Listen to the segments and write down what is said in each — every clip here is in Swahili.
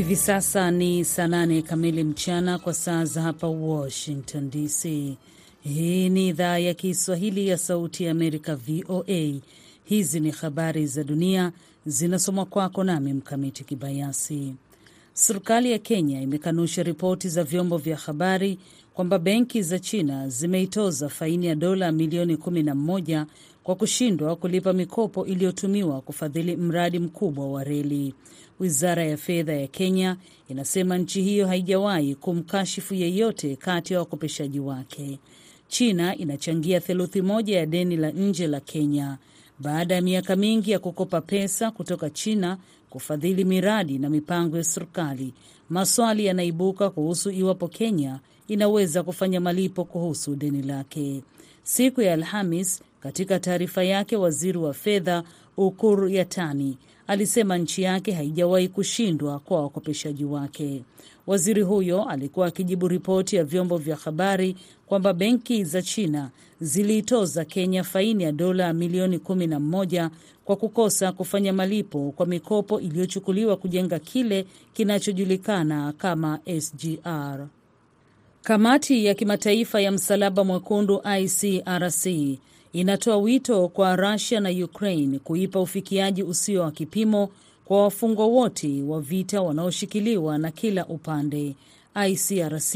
Hivi sasa ni saa nane kamili mchana kwa saa za hapa Washington DC. Hii ni idhaa ya Kiswahili ya Sauti ya Amerika, VOA. Hizi ni habari za dunia zinasomwa kwako nami Mkamiti Kibayasi. Serikali ya Kenya imekanusha ripoti za vyombo vya habari kwamba benki za China zimeitoza faini ya dola milioni 11 kwa kushindwa kulipa mikopo iliyotumiwa kufadhili mradi mkubwa wa reli. Wizara ya fedha ya Kenya inasema nchi hiyo haijawahi kumkashifu yeyote kati ya wakopeshaji wake. China inachangia theluthi moja ya deni la nje la Kenya baada ya miaka mingi ya kukopa pesa kutoka China kufadhili miradi na mipango ya serikali. Maswali yanaibuka kuhusu iwapo Kenya inaweza kufanya malipo kuhusu deni lake. Siku ya Alhamis, katika taarifa yake, waziri wa fedha Ukur Yatani alisema nchi yake haijawahi kushindwa kwa wakopeshaji wake. Waziri huyo alikuwa akijibu ripoti ya vyombo vya habari kwamba benki za China ziliitoza Kenya faini ya dola milioni kumi na moja kwa kukosa kufanya malipo kwa mikopo iliyochukuliwa kujenga kile kinachojulikana kama SGR. Kamati ya kimataifa ya Msalaba Mwekundu ICRC inatoa wito kwa Russia na Ukraine kuipa ufikiaji usio wa kipimo kwa wafungwa wote wa vita wanaoshikiliwa na kila upande. ICRC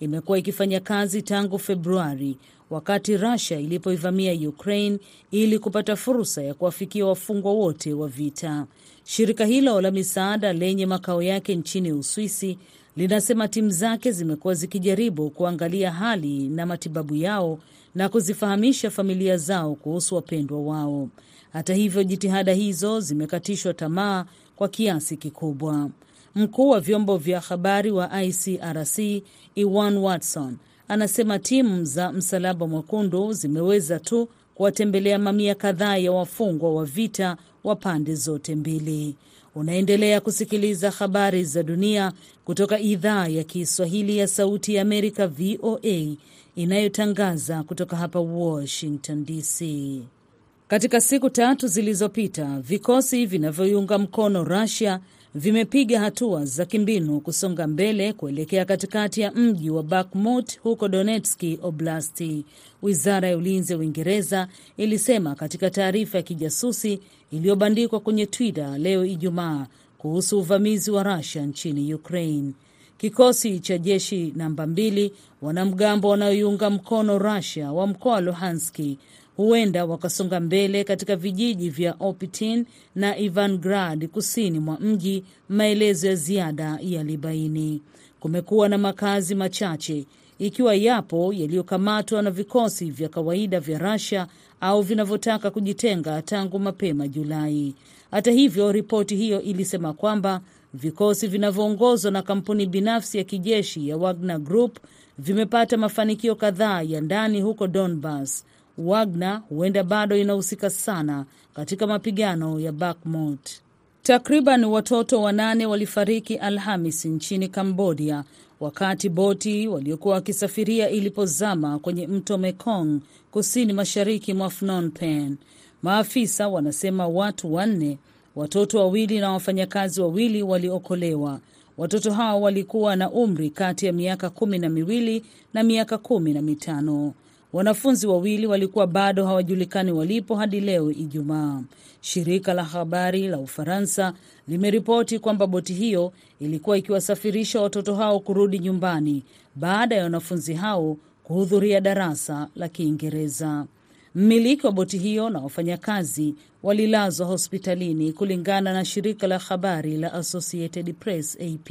imekuwa ikifanya kazi tangu Februari wakati Russia ilipoivamia Ukraine ili kupata fursa ya kuwafikia wafungwa wote wa vita. Shirika hilo la misaada lenye makao yake nchini Uswisi linasema timu zake zimekuwa zikijaribu kuangalia hali na matibabu yao na kuzifahamisha familia zao kuhusu wapendwa wao. Hata hivyo, jitihada hizo zimekatishwa tamaa kwa kiasi kikubwa. Mkuu wa vyombo vya habari wa ICRC Ewan Watson anasema timu za Msalaba Mwekundu zimeweza tu kuwatembelea mamia kadhaa ya wafungwa wa vita wa pande zote mbili. Unaendelea kusikiliza habari za dunia kutoka idhaa ya Kiswahili ya Sauti ya Amerika, VOA, inayotangaza kutoka hapa Washington DC. Katika siku tatu zilizopita, vikosi vinavyoiunga mkono Russia vimepiga hatua za kimbinu kusonga mbele kuelekea katikati ya mji wa Bakhmut huko Donetski Oblasti, wizara ya ulinzi ya Uingereza ilisema katika taarifa ya kijasusi iliyobandikwa kwenye Twitter leo Ijumaa kuhusu uvamizi wa Rusia nchini Ukraine. Kikosi cha jeshi namba mbili, wanamgambo wanaoiunga mkono Rusia wa mkoa wa Luhanski huenda wakasonga mbele katika vijiji vya Opitin na Ivangrad kusini mwa mji, maelezo ya ziada yalibaini. Kumekuwa na makazi machache, ikiwa yapo yaliyokamatwa na vikosi vya kawaida vya Russia au vinavyotaka kujitenga tangu mapema Julai. Hata hivyo, ripoti hiyo ilisema kwamba vikosi vinavyoongozwa na kampuni binafsi ya kijeshi ya Wagner Group vimepata mafanikio kadhaa ya ndani huko Donbas. Wagner huenda bado inahusika sana katika mapigano ya Bakhmut. Takriban watoto wanane walifariki Alhamis nchini Kambodia wakati boti waliokuwa wakisafiria ilipozama kwenye mto Mekong kusini mashariki mwa Phnom Penh. Maafisa wanasema watu wanne, watoto wawili na wafanyakazi wawili waliokolewa. Watoto hao walikuwa na umri kati ya miaka kumi na miwili na miaka kumi na mitano. Wanafunzi wawili walikuwa bado hawajulikani walipo hadi leo Ijumaa. Shirika la habari la Ufaransa limeripoti kwamba boti hiyo ilikuwa ikiwasafirisha watoto hao kurudi nyumbani baada ya wanafunzi hao kuhudhuria darasa la Kiingereza. Mmiliki wa boti hiyo na wafanyakazi walilazwa hospitalini kulingana na shirika la habari la Associated Press AP,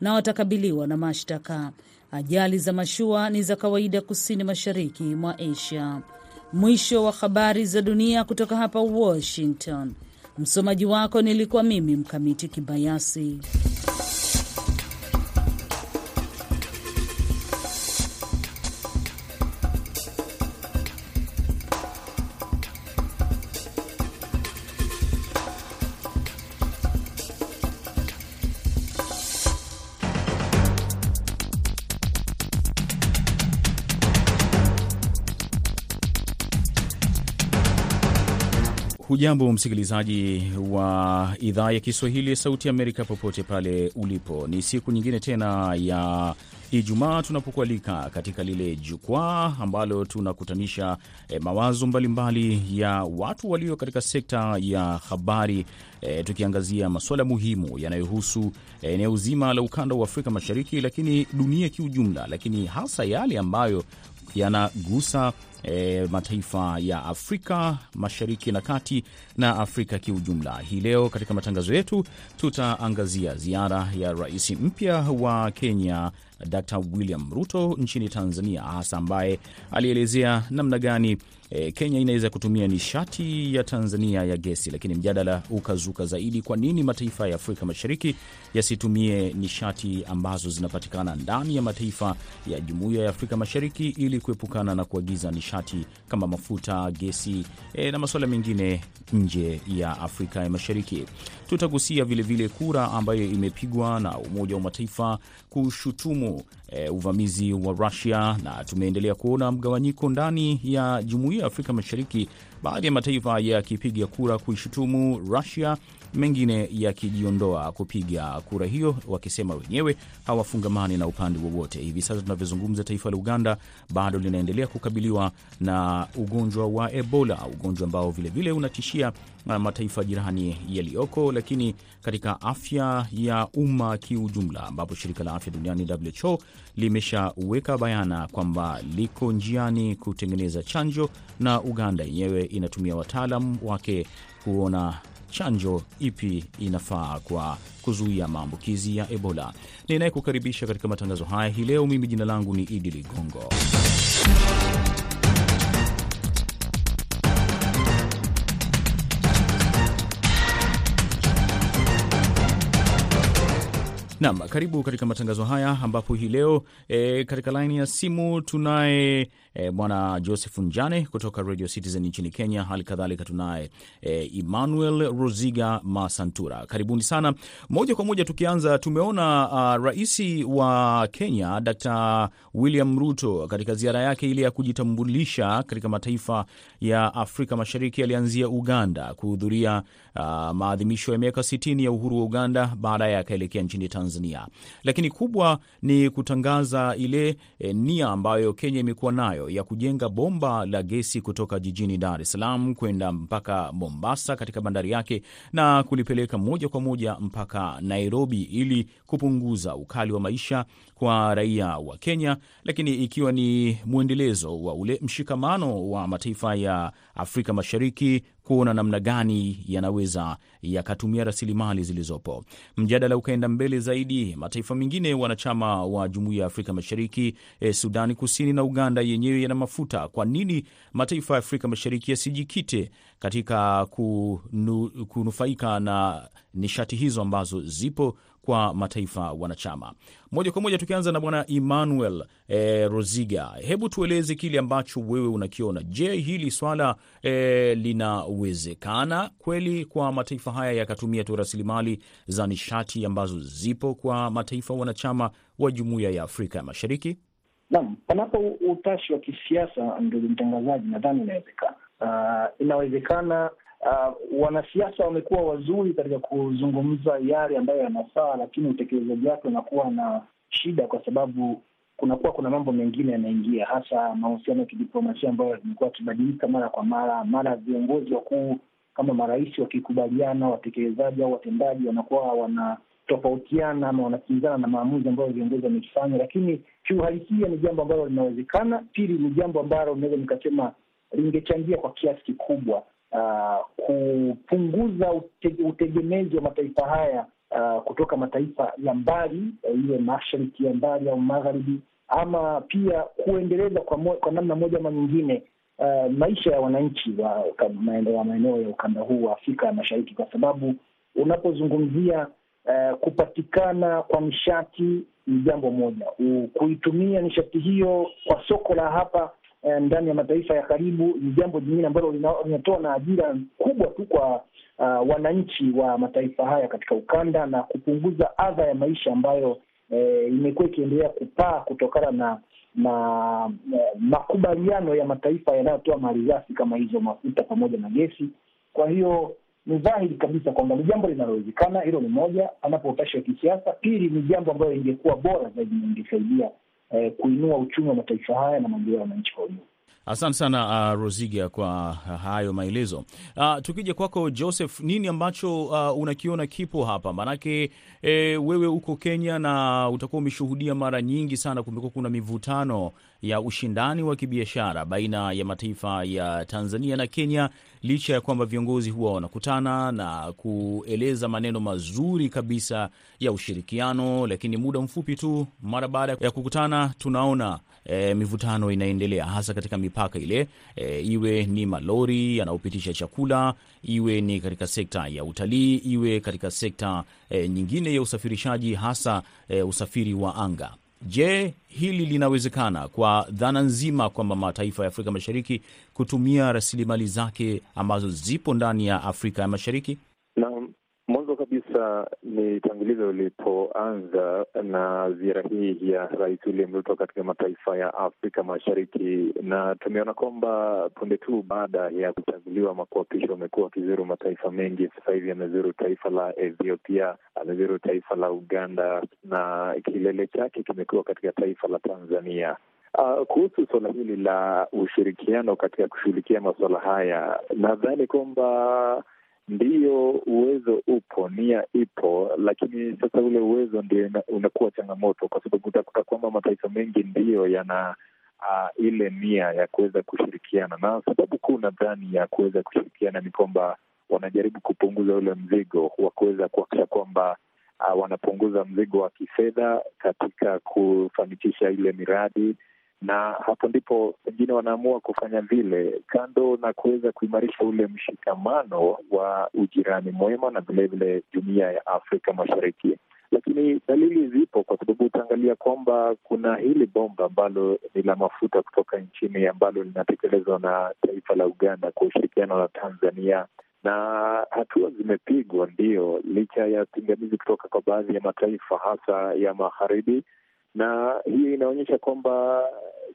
na watakabiliwa na mashtaka. Ajali za mashua ni za kawaida kusini mashariki mwa Asia. Mwisho wa habari za dunia kutoka hapa Washington. Msomaji wako nilikuwa mimi Mkamiti Kibayasi. Hujambo msikilizaji wa idhaa ya Kiswahili ya Sauti Amerika popote pale ulipo, ni siku nyingine tena ya Ijumaa tunapokualika katika lile jukwaa ambalo tunakutanisha e, mawazo mbalimbali mbali ya watu walio katika sekta ya habari e, tukiangazia masuala muhimu yanayohusu eneo zima la ukanda wa Afrika Mashariki, lakini dunia kiujumla, lakini hasa yale ambayo yanagusa E, mataifa ya Afrika Mashariki na Kati na Afrika kiujumla. Hii leo katika matangazo yetu tutaangazia ziara ya rais mpya wa Kenya Dr. William Ruto nchini Tanzania, hasa ambaye alielezea namna gani e, Kenya inaweza kutumia nishati ya Tanzania ya gesi, lakini mjadala ukazuka zaidi, kwa nini mataifa ya Afrika Mashariki yasitumie nishati ambazo zinapatikana ndani ya mataifa ya Jumuiya ya Afrika Mashariki ili kuepukana na kuagiza nishati kama mafuta, gesi e, na masuala mengine nje ya Afrika ya Mashariki. Tutagusia vilevile kura ambayo imepigwa na Umoja wa Mataifa kushutumu e, uvamizi wa Rusia, na tumeendelea kuona mgawanyiko ndani ya Jumuiya ya Afrika Mashariki, baadhi ya mataifa yakipiga kura kuishutumu Rusia, mengine yakijiondoa kupiga kura hiyo, wakisema wenyewe hawafungamani na upande wowote. Hivi sasa tunavyozungumza, taifa la Uganda bado linaendelea kukabiliwa na ugonjwa wa Ebola, ugonjwa ambao vilevile unatishia mataifa jirani yaliyoko, lakini katika afya ya umma kiujumla, ambapo shirika la afya duniani WHO limeshaweka bayana kwamba liko njiani kutengeneza chanjo na Uganda yenyewe inatumia wataalam wake kuona chanjo ipi inafaa kwa kuzuia maambukizi ya Ebola. Ninayekukaribisha katika matangazo haya hii leo, mimi jina langu ni Idi Ligongo. Nam, karibu katika matangazo haya ambapo hii leo e, katika laini ya simu tunaye e, bwana Joseph Njane kutoka Radio Citizen nchini Kenya. Hali kadhalika tunaye e, Emmanuel Roziga Masantura. Karibuni sana. Moja kwa moja tukianza, tumeona uh, rais wa Kenya Dr. William Ruto katika ziara yake ile ya kujitambulisha katika mataifa ya Afrika Mashariki alianzia Uganda kuhudhuria uh, maadhimisho ya miaka 60 ya uhuru wa Uganda, baadaye akaelekea nchini Tanzania. Lakini kubwa ni kutangaza ile e, nia ambayo Kenya imekuwa nayo ya kujenga bomba la gesi kutoka jijini Dar es Salaam kwenda mpaka Mombasa katika bandari yake na kulipeleka moja kwa moja mpaka Nairobi ili kupunguza ukali wa maisha kwa raia wa Kenya, lakini ikiwa ni mwendelezo wa ule mshikamano wa mataifa ya Afrika Mashariki kuona namna gani yanaweza yakatumia rasilimali zilizopo. Mjadala ukaenda mbele zaidi, mataifa mengine wanachama wa Jumuiya ya Afrika Mashariki, eh, Sudani Kusini na Uganda yenyewe yana mafuta. Kwa nini mataifa ya Afrika Mashariki yasijikite katika kunu, kunufaika na nishati hizo ambazo zipo kwa mataifa wanachama. Moja kwa moja tukianza na bwana Emmanuel e, Roziga, hebu tueleze kile ambacho wewe unakiona. Je, hili swala e, linawezekana kweli kwa mataifa haya yakatumia tu rasilimali za nishati ambazo zipo kwa mataifa wanachama wa Jumuiya ya Afrika ya Mashariki? Naam, panapo utashi wa kisiasa, ndugu mtangazaji, nadhani inawezekana. Uh, inawezekana Uh, wanasiasa wamekuwa wazuri katika kuzungumza yale ambayo yanafaa, lakini utekelezaji wake unakuwa na shida, kwa sababu kunakuwa kuna mambo mengine yanaingia, hasa mahusiano ya kidiplomasia ambayo yamekuwa yakibadilika mara kwa mara. Mara viongozi wakuu kama marais wakikubaliana, watekelezaji au watendaji wanakuwa wanatofautiana ama wanakinzana na maamuzi ambayo viongozi wamekifanya, lakini kiuhalisia ni jambo ambalo linawezekana. Pili, ni jambo ambalo linaweza nikasema lingechangia kwa kiasi kikubwa Uh, kupunguza utegemezi wa mataifa haya uh, kutoka mataifa ya mbali iwe uh, mashariki ya mbali au magharibi, ama pia kuendeleza kwa, kwa namna moja ama nyingine uh, maisha ya wananchi wa maeneo ya ukanda huu wa Afrika ya Mashariki, kwa sababu unapozungumzia uh, kupatikana kwa nishati ni jambo moja, kuitumia nishati hiyo kwa soko la hapa ndani ya mataifa ya karibu ni jambo jingine ambalo linatoa na ajira kubwa tu kwa uh, wananchi wa mataifa haya katika ukanda na kupunguza adha ya maisha ambayo eh, imekuwa ikiendelea kupaa kutokana na na eh, makubaliano ya mataifa yanayotoa malighafi kama hizo mafuta pamoja na gesi Kwa hiyo ni dhahiri kabisa kwamba ni jambo linalowezekana. Hilo ni moja, anapo utashi wa kisiasa. Pili, ni jambo ambayo ingekuwa bora zaidi ingesaidia eh, kuinua uchumi wa mataifa haya na maendeleo ya wananchi kwa ujumla. Asante sana uh, Rosiga kwa hayo maelezo. Uh, tukija kwako Joseph, nini ambacho uh, unakiona kipo hapa? Maanake e, wewe uko Kenya na utakuwa umeshuhudia mara nyingi sana, kumekuwa kuna mivutano ya ushindani wa kibiashara baina ya mataifa ya Tanzania na Kenya, licha ya kwamba viongozi huwa wanakutana na kueleza maneno mazuri kabisa ya ushirikiano, lakini muda mfupi tu mara baada ya kukutana tunaona E, mivutano inaendelea hasa katika mipaka ile e, iwe ni malori yanayopitisha chakula, iwe ni katika sekta ya utalii, iwe katika sekta e, nyingine ya usafirishaji, hasa e, usafiri wa anga. Je, hili linawezekana kwa dhana nzima kwamba mataifa ya Afrika Mashariki kutumia rasilimali zake ambazo zipo ndani ya Afrika ya Mashariki? Naam. Mwanzo kabisa ni tangulizo ulipoanza na ziara hii ya Rais William Ruto katika mataifa ya Afrika Mashariki, na tumeona kwamba punde tu baada ya kuchaguliwa ama kuapishwa, amekuwa akizuru mataifa mengi. Sasa hivi amezuru taifa la Ethiopia, amezuru taifa la Uganda na kilele chake kimekuwa katika taifa la Tanzania. Uh, kuhusu suala hili la ushirikiano katika kushughulikia masuala haya, nadhani kwamba Ndiyo, uwezo upo, nia ipo, lakini sasa ule uwezo ndio unakuwa changamoto, kwa sababu utakuta kwamba mataifa mengi ndiyo yana uh, ile nia ya kuweza kushirikiana, na sababu kuu nadhani ya kuweza kushirikiana ni kwamba wanajaribu kupunguza ule mzigo wa kuweza kuhakikisha kwamba uh, wanapunguza mzigo wa kifedha katika kufanikisha ile miradi na hapo ndipo wengine wanaamua kufanya vile, kando na kuweza kuimarisha ule mshikamano wa ujirani mwema na vilevile jumuiya ya Afrika Mashariki. Lakini dalili zipo, kwa sababu utaangalia kwamba kuna hili bomba ambalo ni la mafuta kutoka nchini ambalo linatekelezwa na taifa la Uganda kwa ushirikiano na Tanzania na hatua zimepigwa, ndio, licha ya pingamizi kutoka kwa baadhi ya mataifa hasa ya magharibi na hii inaonyesha kwamba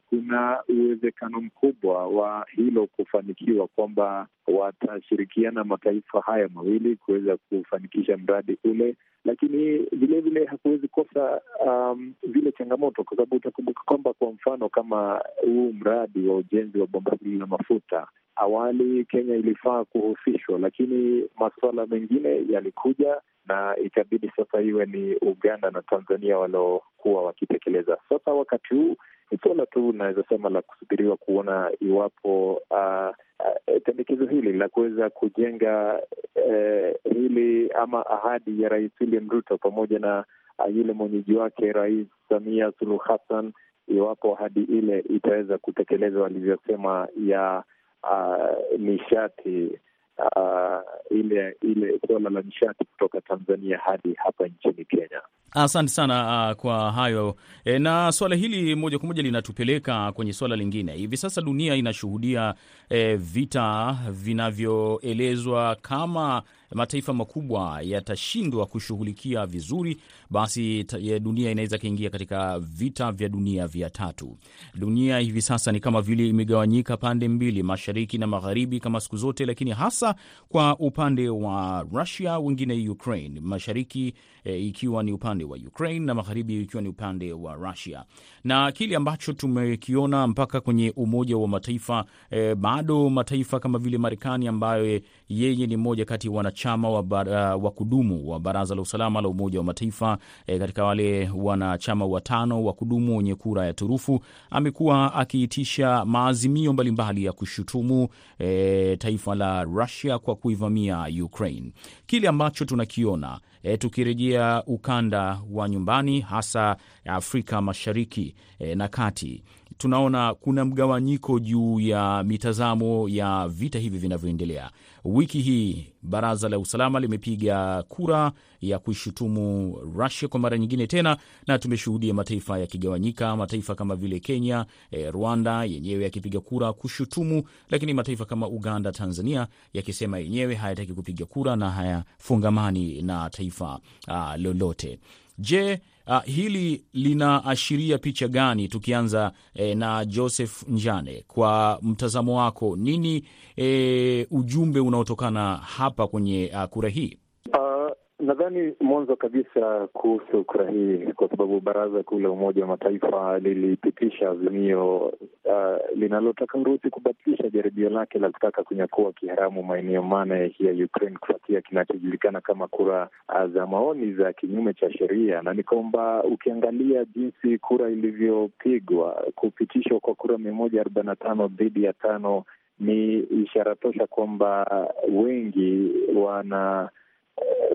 kuna uwezekano mkubwa wa hilo kufanikiwa, kwamba watashirikiana mataifa haya mawili kuweza kufanikisha mradi ule, lakini vilevile hakuwezi kosa um, vile changamoto, kwa sababu utakumbuka kwamba kwa mfano kama huu mradi wa ujenzi wa bomba hili la mafuta awali Kenya ilifaa kuhusishwa, lakini masuala mengine yalikuja na ikabidi sasa iwe ni Uganda na Tanzania waliokuwa wakitekeleza. Sasa wakati huu ni suala tu naweza sema la kusubiriwa kuona iwapo uh, uh, pendekezo hili la kuweza kujenga uh, hili ama ahadi ya Rais William Ruto pamoja na uh, yule mwenyeji wake Rais Samia Suluhu Hassan, iwapo ahadi ile itaweza kutekelezwa alivyosema ya uh, nishati Uh, ile ile suala la nishati kutoka Tanzania hadi hapa nchini Kenya. Asante sana uh, kwa hayo e, na swala hili moja kwa moja linatupeleka kwenye swala lingine. Hivi sasa dunia inashuhudia e, vita vinavyoelezwa kama mataifa makubwa yatashindwa kushughulikia vizuri, basi dunia inaweza kaingia katika vita vya dunia vya tatu. Dunia hivi sasa ni kama vile imegawanyika pande mbili, mashariki na magharibi, kama siku zote, lakini hasa kwa upande wa Russia, wengine Ukraine, mashariki e, ikiwa ni upande wa Ukraine na magharibi ikiwa ni upande wa Russia. Na kile ambacho tumekiona mpaka kwenye Umoja wa Mataifa e, bado mataifa kama vile Marekani ambayo yeye ni mmoja kati ya wanachama wa, bara, wa kudumu wa Baraza la Usalama la Umoja wa Mataifa e, katika wale wanachama watano wa kudumu wenye kura ya turufu, amekuwa akiitisha maazimio mbalimbali ya kushutumu e, taifa la Russia kwa kuivamia Ukraine. Kile ambacho tunakiona E, tukirejea ukanda wa nyumbani hasa Afrika Mashariki e, na Kati, tunaona kuna mgawanyiko juu ya mitazamo ya vita hivi vinavyoendelea. Wiki hii baraza la usalama limepiga kura ya kuishutumu Rusia kwa mara nyingine tena, na tumeshuhudia mataifa yakigawanyika, mataifa kama vile Kenya, eh, Rwanda yenyewe yakipiga kura kushutumu, lakini mataifa kama Uganda, Tanzania yakisema yenyewe hayataki kupiga kura na hayafungamani na taifa uh, lolote. Je, uh, hili linaashiria picha gani? Tukianza eh, na Joseph Njane, kwa mtazamo wako nini eh, ujumbe unaotokana hapa kwenye uh, kura hii? Nadhani mwanzo kabisa kuhusu kura hii, kwa sababu Baraza Kuu la Umoja wa Mataifa lilipitisha azimio uh, linalotaka Urusi kubatilisha jaribio lake la kutaka kunyakua kiharamu maeneo mane ya Ukraine kufuatia kinachojulikana kama kura uh, za maoni za kinyume cha sheria, na ni kwamba ukiangalia jinsi kura ilivyopigwa, kupitishwa kwa kura mia moja arobaini na tano dhidi ya tano ni ishara tosha kwamba wengi wana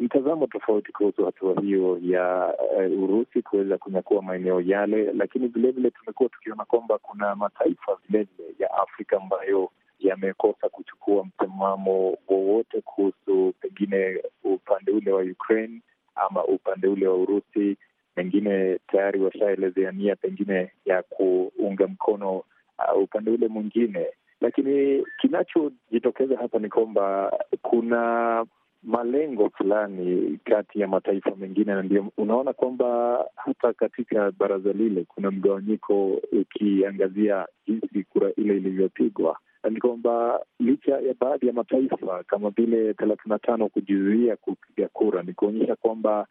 mtazamo tofauti kuhusu hatua hiyo ya uh, Urusi kuweza kunyakua maeneo yale, lakini vilevile tumekuwa tukiona kwamba kuna mataifa vilevile ya Afrika ambayo yamekosa kuchukua msimamo wowote kuhusu pengine upande ule wa Ukraine ama upande ule wa Urusi. Pengine tayari washaelezea nia pengine ya kuunga mkono uh, upande ule mwingine, lakini kinachojitokeza hapa ni kwamba kuna malengo fulani kati ya mataifa mengine, na ndio unaona kwamba hata katika baraza lile kuna mgawanyiko ukiangazia jinsi kura ile ilivyopigwa. Ni kwamba licha ya baadhi ya mataifa kama vile thelathini na tano kujizuia kupiga kura, ni kuonyesha kwamba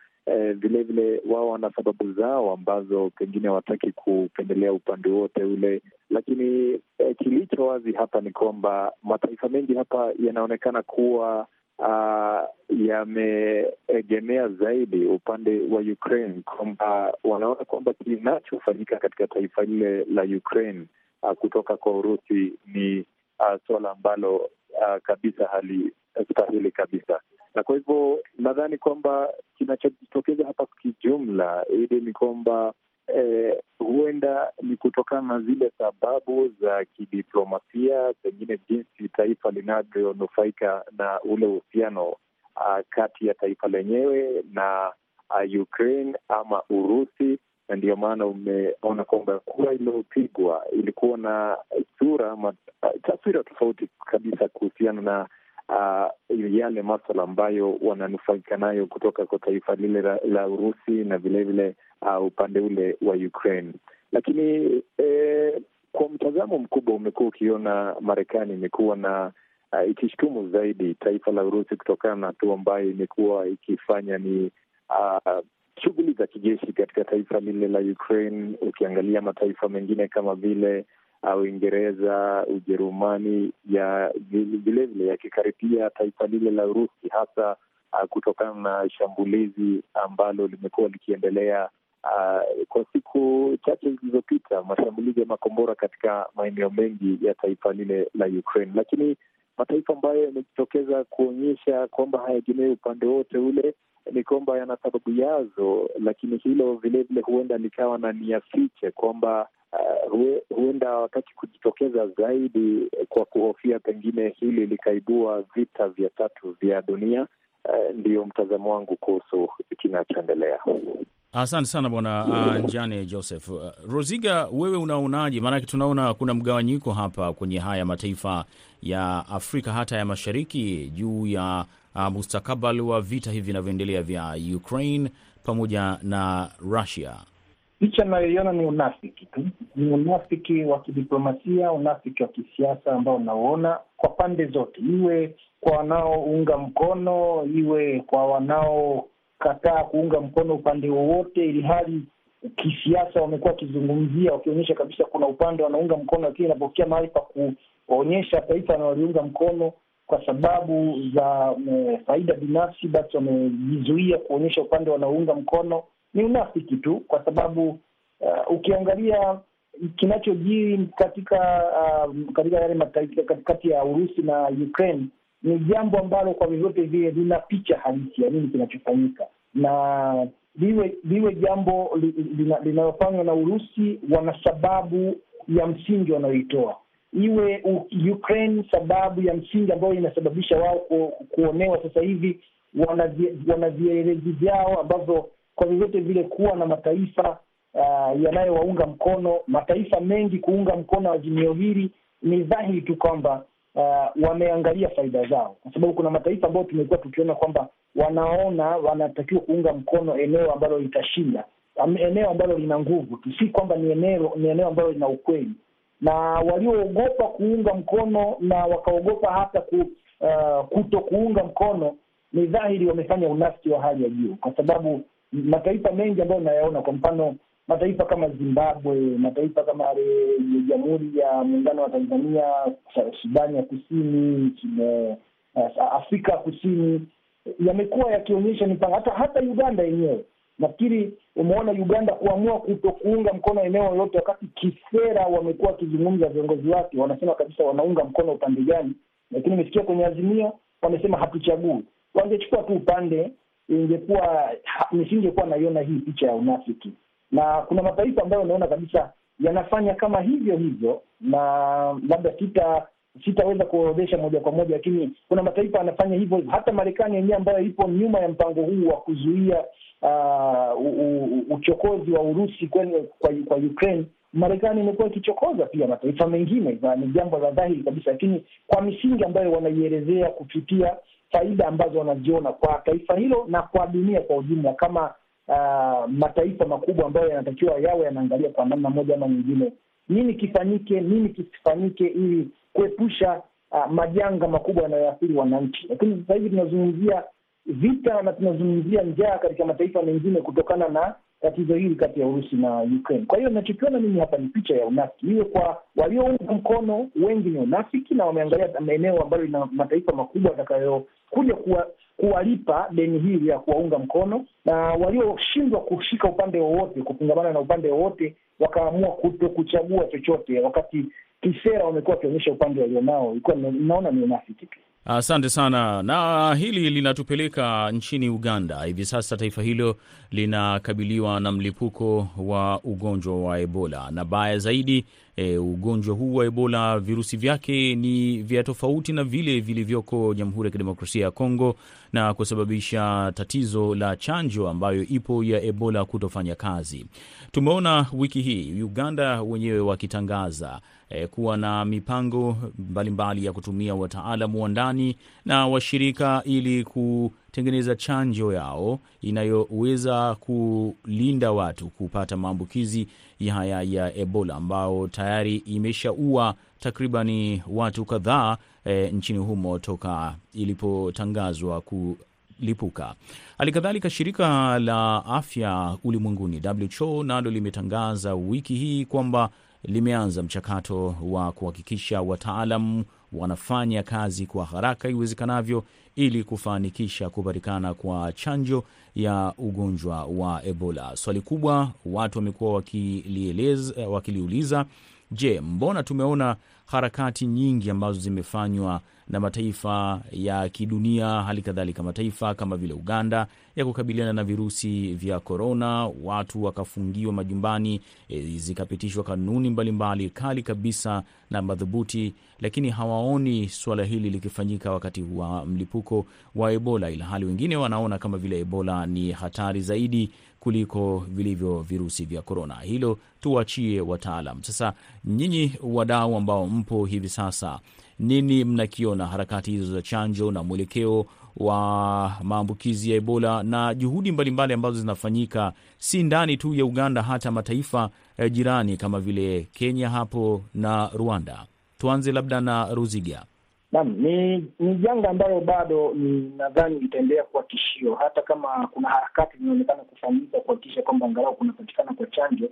vilevile eh, wao wana sababu zao ambazo pengine hawataki kupendelea upande wote ule, lakini eh, kilicho wazi hapa ni kwamba mataifa mengi hapa yanaonekana kuwa Uh, yameegemea zaidi upande wa Ukraine kwamba wanaona kwamba kinachofanyika katika taifa lile la Ukraine uh, kutoka kwa Urusi ni uh, suala ambalo uh, kabisa halistahili kabisa, na kwa hivyo nadhani kwamba kinachojitokeza hapa kijumla ili ni kwamba Eh, huenda ni kutokana na zile sababu za kidiplomasia, pengine jinsi taifa linavyonufaika na ule uhusiano uh, kati ya taifa lenyewe na uh, Ukraine ama Urusi, na ndiyo maana umeona kwamba kura iliyopigwa ilikuwa na sura ama uh, taswira tofauti kabisa kuhusiana na uh, yale maswala ambayo wananufaika nayo kutoka kwa taifa lile la, la Urusi na vilevile Uh, upande ule wa Ukraine, lakini eh, kwa mtazamo mkubwa umekuwa ukiona Marekani imekuwa na uh, ikishutumu zaidi taifa la Urusi kutokana na hatua ambayo imekuwa ikifanya ni uh, shughuli za kijeshi katika taifa lile la Ukraine. Ukiangalia mataifa mengine kama vile Uingereza, uh, Ujerumani ya vilevile yakikaribia taifa lile la Urusi hasa uh, kutokana na shambulizi ambalo limekuwa likiendelea Uh, kwa siku chache zilizopita mashambulizi ya makombora katika maeneo mengi ya taifa lile la Ukraine, lakini mataifa ambayo yamejitokeza kuonyesha kwamba hayaegemei upande wote ule ni kwamba yana sababu yazo, lakini hilo vilevile huenda likawa na nia fiche kwamba uh, huenda hawataki kujitokeza zaidi kwa kuhofia pengine hili likaibua vita vya tatu vya dunia. Uh, ndiyo mtazamo wangu kuhusu kinachoendelea. Asante sana bwana uh, Njane Joseph. Uh, Rosiga, wewe unaonaje? Maanake tunaona kuna mgawanyiko hapa kwenye haya mataifa ya Afrika hata ya mashariki juu ya uh, mustakabali wa vita hivi vinavyoendelea vya Ukraine pamoja na Russia. Picha inayoiona ni unafiki tu, ni unafiki wa kidiplomasia, unafiki wa kisiasa ambao unauona kwa pande zote, iwe kwa wanaounga mkono, iwe kwa wanaokataa kuunga mkono upande wowote, ili hali kisiasa wamekuwa wakizungumzia wakionyesha kabisa kuna upande wanaunga mkono, lakini inapofikia mahali pa kuonyesha taifa wanaliunga mkono kwa sababu za e, faida binafsi, basi wamejizuia kuonyesha upande wanaounga mkono. Ni unafiki tu, kwa sababu uh, ukiangalia kinachojiri katika uh, katika yale mataifa katikati ya Urusi na Ukraine ni jambo ambalo kwa vyovyote vile lina picha halisi ya nini kinachofanyika, na liwe liwe jambo linalofanywa na Urusi, wana sababu ya msingi wanayoitoa, iwe Ukraine sababu ya msingi ambayo inasababisha wao ku, kuonewa sasa hivi, wana vielelezi vyao ambavyo kwa vyovyote vile kuwa na mataifa uh, yanayowaunga mkono, mataifa mengi kuunga mkono azimio hili, ni dhahiri tu kwamba Uh, wameangalia faida zao, kwa sababu kuna mataifa ambayo tumekuwa tukiona kwamba wanaona wanatakiwa kuunga mkono eneo ambalo litashinda, eneo ambalo lina nguvu tu, si kwamba ni eneo ni eneo ambalo lina ukweli. Na walioogopa kuunga mkono na wakaogopa hata ku, uh, kuto kuunga mkono, ni dhahiri wamefanya unafiki wa hali ya juu, kwa sababu mataifa mengi ambayo unayaona, kwa mfano mataifa kama Zimbabwe, mataifa kama Jamhuri ya Muungano wa Tanzania, Sudani ya Kusini, Afrika Kusini yamekuwa yakionyesha mipango hata hata Uganda yenyewe. Nafikiri umeona Uganda kuamua kuto kuunga mkono eneo lolote, wakati kisera wamekuwa wakizungumza viongozi wake, wanasema kabisa wanaunga mkono upande gani, lakini imesikia kwenye azimio wamesema hatuchagui. Wangechukua tu upande, ingekuwa nisingekuwa naiona hii picha ya unafiki. Na kuna mataifa ambayo unaona kabisa yanafanya kama hivyo hivyo, na labda sita sitaweza kuorodhesha moja kwa moja, lakini kuna mataifa yanafanya hivyo hivyo. Hata Marekani yenyewe ambayo ipo nyuma ya mpango huu wa kuzuia uh, uchokozi wa Urusi kwenye kwa, kwa Ukraine, Marekani imekuwa ikichokoza pia mataifa mengine, ni jambo la dhahiri kabisa, lakini kwa misingi ambayo wanaielezea kupitia faida ambazo wanaziona kwa taifa hilo na kwa dunia kwa ujumla, kama uh, mataifa makubwa ambayo yanatakiwa yawe yanaangalia kwa namna moja ama nyingine, nini kifanyike, nini kisifanyike ili kuepusha uh, majanga makubwa yanayoathiri wananchi. Lakini sasa hivi tunazungumzia vita na tunazungumzia njaa katika mataifa mengine kutokana na tatizo hili kati ya Urusi na Ukraine. Kwa hiyo inachokiona mimi hapa ni picha ya unafiki, iwe kwa waliounga mkono wengi ni unafiki na wameangalia maeneo ambayo ina mataifa makubwa atakayokuja kuwa, kuwalipa deni hili ya kuwaunga mkono, na walioshindwa kushika upande wowote, kufungamana na upande wowote, wakaamua kuto kuchagua chochote, wakati kisera wamekuwa wakionyesha upande walionao, ilikuwa naona ni unafiki tu. Asante sana, na hili linatupeleka nchini Uganda. Hivi sasa taifa hilo linakabiliwa na mlipuko wa ugonjwa wa Ebola, na baya zaidi e, ugonjwa huu wa Ebola virusi vyake ni vya tofauti na vile vilivyoko Jamhuri ya Kidemokrasia ya Kongo, na kusababisha tatizo la chanjo ambayo ipo ya Ebola kutofanya kazi. Tumeona wiki hii Uganda wenyewe wakitangaza E, kuwa na mipango mbalimbali mbali ya kutumia wataalamu wa ndani na washirika ili kutengeneza chanjo yao inayoweza kulinda watu kupata maambukizi haya ya Ebola ambao tayari imeshaua takribani watu kadhaa e, nchini humo toka ilipotangazwa kulipuka. Hali kadhalika shirika la afya ulimwenguni WHO nalo limetangaza wiki hii kwamba limeanza mchakato wa kuhakikisha wataalam wanafanya kazi kwa haraka iwezekanavyo ili kufanikisha kupatikana kwa chanjo ya ugonjwa wa Ebola. Swali kubwa watu wamekuwa wakiliuliza, je, mbona tumeona harakati nyingi ambazo zimefanywa na mataifa ya kidunia, hali kadhalika mataifa kama vile Uganda ya kukabiliana na virusi vya korona, watu wakafungiwa majumbani, e, zikapitishwa kanuni mbalimbali kali kabisa na madhubuti, lakini hawaoni suala hili likifanyika wakati wa mlipuko wa Ebola, ilhali wengine wanaona kama vile Ebola ni hatari zaidi kuliko vilivyo virusi vya korona. Hilo tuwachie wataalam. Sasa nyinyi wadau ambao mpo hivi sasa, nini mnakiona harakati hizo za chanjo na mwelekeo wa maambukizi ya Ebola na juhudi mbalimbali mbali ambazo zinafanyika si ndani tu ya Uganda, hata mataifa eh, jirani kama vile Kenya hapo na Rwanda? Tuanze labda na Ruziga. Naam, ni ni janga ambalo bado ni nadhani litaendelea kuwa tishio, hata kama kuna harakati zinaonekana kufanyika kuhakikisha kwamba angalau kunapatikana kwa chanjo,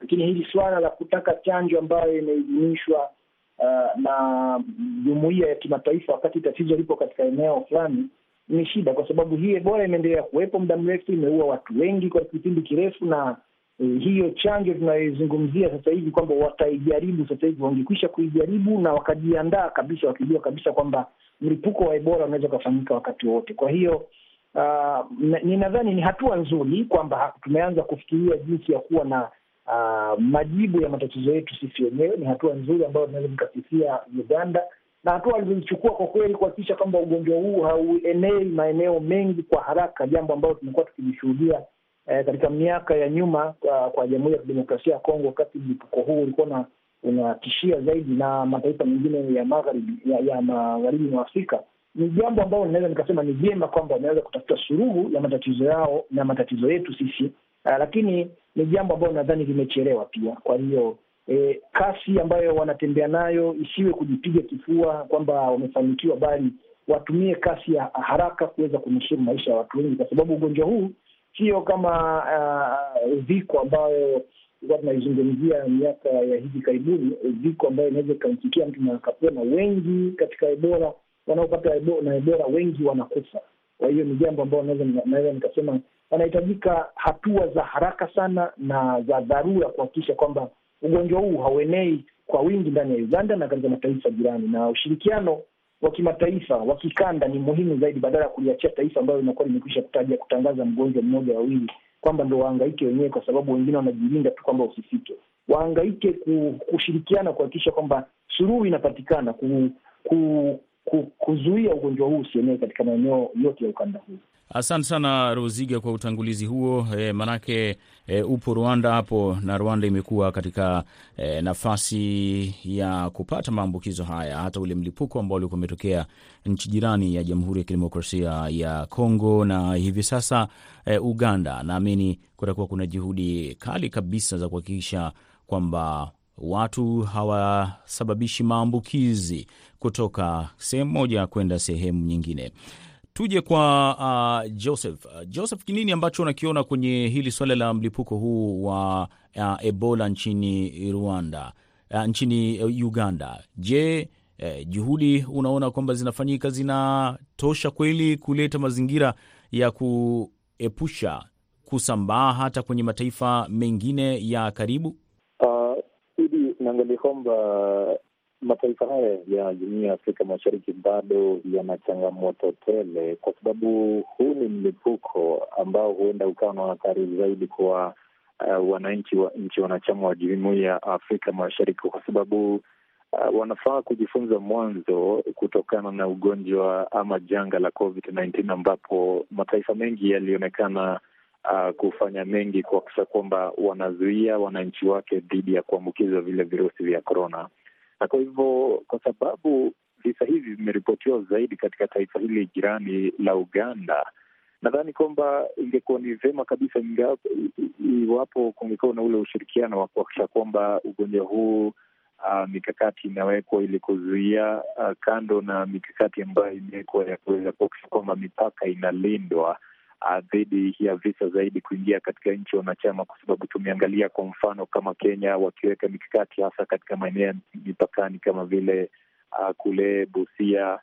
lakini hili suala la kutaka chanjo ambayo imeidhinishwa uh, na jumuiya ya kimataifa wakati tatizo lipo katika eneo fulani ni shida, kwa sababu hii Ebola imeendelea kuwepo muda mrefu, imeua watu wengi kwa kipindi kirefu, na uh, hiyo chanjo tunayoizungumzia sasa hivi kwamba wataijaribu sasa hivi, wangekwisha kuijaribu na wakajiandaa kabisa, wakijua kabisa kwamba mlipuko wa Ebola unaweza ukafanyika wakati wote. Kwa hiyo uh, ninadhani ni hatua nzuri kwamba tumeanza kufikiria jinsi ya kuwa na uh, majibu ya matatizo yetu sisi wenyewe. Ni hatua nzuri ambayo tunaweza tukasifia Uganda na hatua alizozichukua kwa kweli kuhakikisha kwamba ugonjwa huu hauenei maeneo mengi kwa haraka, jambo ambalo tumekuwa tukilishuhudia eh, katika miaka ya nyuma kwa, kwa Jamhuri ya Kidemokrasia ya Kongo, wakati mlipuko huu ulikuwa unatishia zaidi na mataifa mengine ya magharibi ya, ya magharibi mwa Afrika ni jambo ambalo linaweza nikasema ni vyema kwamba wameweza kutafuta suluhu ya matatizo yao na matatizo yetu sisi, uh, lakini ni jambo ambalo nadhani limechelewa pia. Kwa hiyo eh, kasi ambayo wanatembea nayo isiwe kujipiga kifua kwamba wamefanikiwa, bali watumie kasi ya haraka kuweza kunusuru maisha ya watu wengi, kwa sababu ugonjwa huu sio kama uviko uh, ambayo tulikuwa tunaizungumzia miaka ya hivi karibuni, uviko ambayo inaweza ikamfikia mtu na akapona. Wengi katika Ebola wanaopata na Ebola wengi wanakufa. Kwa hiyo ni jambo ambalo naweza nikasema wanahitajika hatua za haraka sana na za dharura kuhakikisha kwamba ugonjwa huu hauenei kwa wingi ndani ya Uganda na katika mataifa jirani, na ushirikiano wa kimataifa wa kikanda ni muhimu zaidi, badala ya kuliachia taifa ambayo inakuwa limekwisha kutaja kutangaza mgonjwa mmoja wawili kwamba ndo waangaike wenyewe, kwa sababu wengine wanajilinda tu kwamba usifike. Waangaike kushirikiana kuhakikisha kwamba suluhu inapatikana ku, ku, ku, kuzuia ugonjwa huu usienee katika maeneo yote ya ukanda huu. Asante sana Roziga kwa utangulizi huo e, manake e, upo Rwanda hapo na Rwanda imekuwa katika e, nafasi ya kupata maambukizo haya, hata ule mlipuko ambao ulikuwa umetokea nchi jirani ya Jamhuri ya Kidemokrasia ya Kongo na hivi sasa e, Uganda. Naamini kutakuwa kuna juhudi kali kabisa za kuhakikisha kwamba watu hawasababishi maambukizi kutoka sehemu moja kwenda sehemu nyingine. Tuje kwa uh, Joseph. Uh, Joseph, nini ambacho unakiona kwenye hili swala la mlipuko huu wa uh, Ebola nchini Rwanda, uh, nchini Uganda? Je, eh, juhudi unaona kwamba zinafanyika zinatosha kweli kuleta mazingira ya kuepusha kusambaa hata kwenye mataifa mengine ya karibu? Uh, ili naangalia kwamba mataifa haya ya jumuiya ya Afrika Mashariki bado yana changamoto tele, kwa sababu huu ni mlipuko ambao huenda ukawa na hatari zaidi kwa uh, wananchi wa nchi wanachama wa jumuiya ya Afrika Mashariki, kwa sababu uh, wanafaa kujifunza mwanzo kutokana na ugonjwa ama janga la COVID-19 ambapo mataifa mengi yalionekana uh, kufanya mengi kuhakikisha kwamba wanazuia wananchi wake dhidi ya kuambukizwa vile virusi vya korona na kwa hivyo, kwa sababu visa hivi vimeripotiwa zaidi katika taifa hili jirani la Uganda, nadhani kwamba ingekuwa ni vyema kabisa iwapo kungekuwa na ule ushirikiano wa kuhakikisha kwamba ugonjwa huu uh, mikakati inawekwa ili kuzuia uh, kando na mikakati ambayo imewekwa ya kuweza kuhakikisha kwamba mipaka inalindwa dhidi uh, ya visa zaidi kuingia katika nchi wanachama, kwa sababu tumeangalia kwa mfano kama Kenya wakiweka mikakati hasa katika maeneo ya mipakani kama vile uh, kule Busia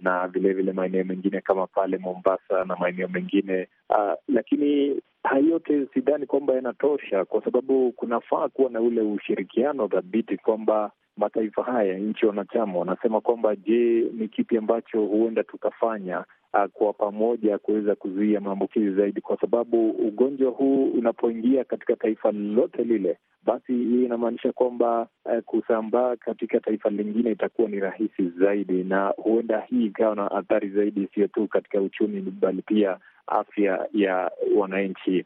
na vilevile maeneo mengine kama pale Mombasa na maeneo mengine uh, lakini hayo yote sidhani kwamba yanatosha, kwa sababu kunafaa kuwa na ule ushirikiano dhabiti kwamba mataifa haya nchi wanachama wanasema kwamba je, ni kipi ambacho huenda tukafanya uh, kwa pamoja kuweza kuzuia maambukizi zaidi, kwa sababu ugonjwa huu unapoingia katika taifa lolote lile, basi hii inamaanisha kwamba uh, kusambaa katika taifa lingine itakuwa ni rahisi zaidi, na huenda hii ikawa na athari zaidi, sio tu katika uchumi, bali pia afya ya wananchi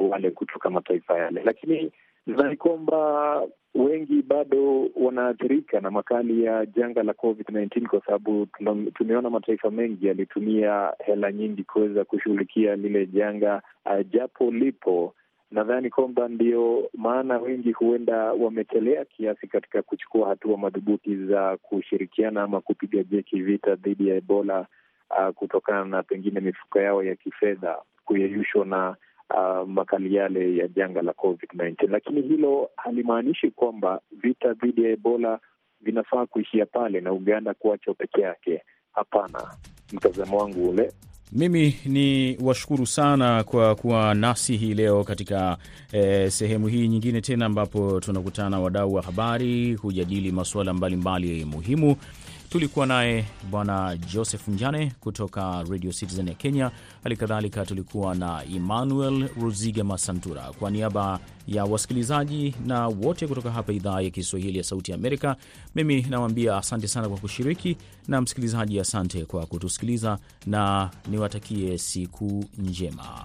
uh, wale kutoka mataifa yale, lakini nadhani kwamba wengi bado wanaathirika na makali ya janga la COVID-19 kwa sababu tumeona mataifa mengi yalitumia hela nyingi kuweza kushughulikia lile janga uh, japo lipo. Nadhani kwamba ndio maana wengi huenda wamechelea kiasi katika kuchukua hatua madhubuti za kushirikiana ama kupiga jeki vita dhidi ya Ebola uh, kutokana na pengine mifuko yao ya kifedha kuyeyushwa na Uh, makali yale ya janga la COVID-19, lakini hilo halimaanishi kwamba vita dhidi ya Ebola vinafaa kuishia pale na Uganda kuachwa peke yake. Hapana, mtazamo wangu ule. Mimi ni washukuru sana kwa kuwa nasi hii leo katika eh, sehemu hii nyingine tena ambapo tunakutana wadau wa habari kujadili masuala mbalimbali muhimu. Tulikuwa naye Bwana Joseph Njane kutoka Radio Citizen ya Kenya. Hali kadhalika tulikuwa na Emmanuel Ruziga Masantura. Kwa niaba ya wasikilizaji na wote kutoka hapa idhaa ya Kiswahili ya Sauti ya Amerika, mimi nawaambia asante sana kwa kushiriki, na msikilizaji, asante kwa kutusikiliza na niwatakie siku njema.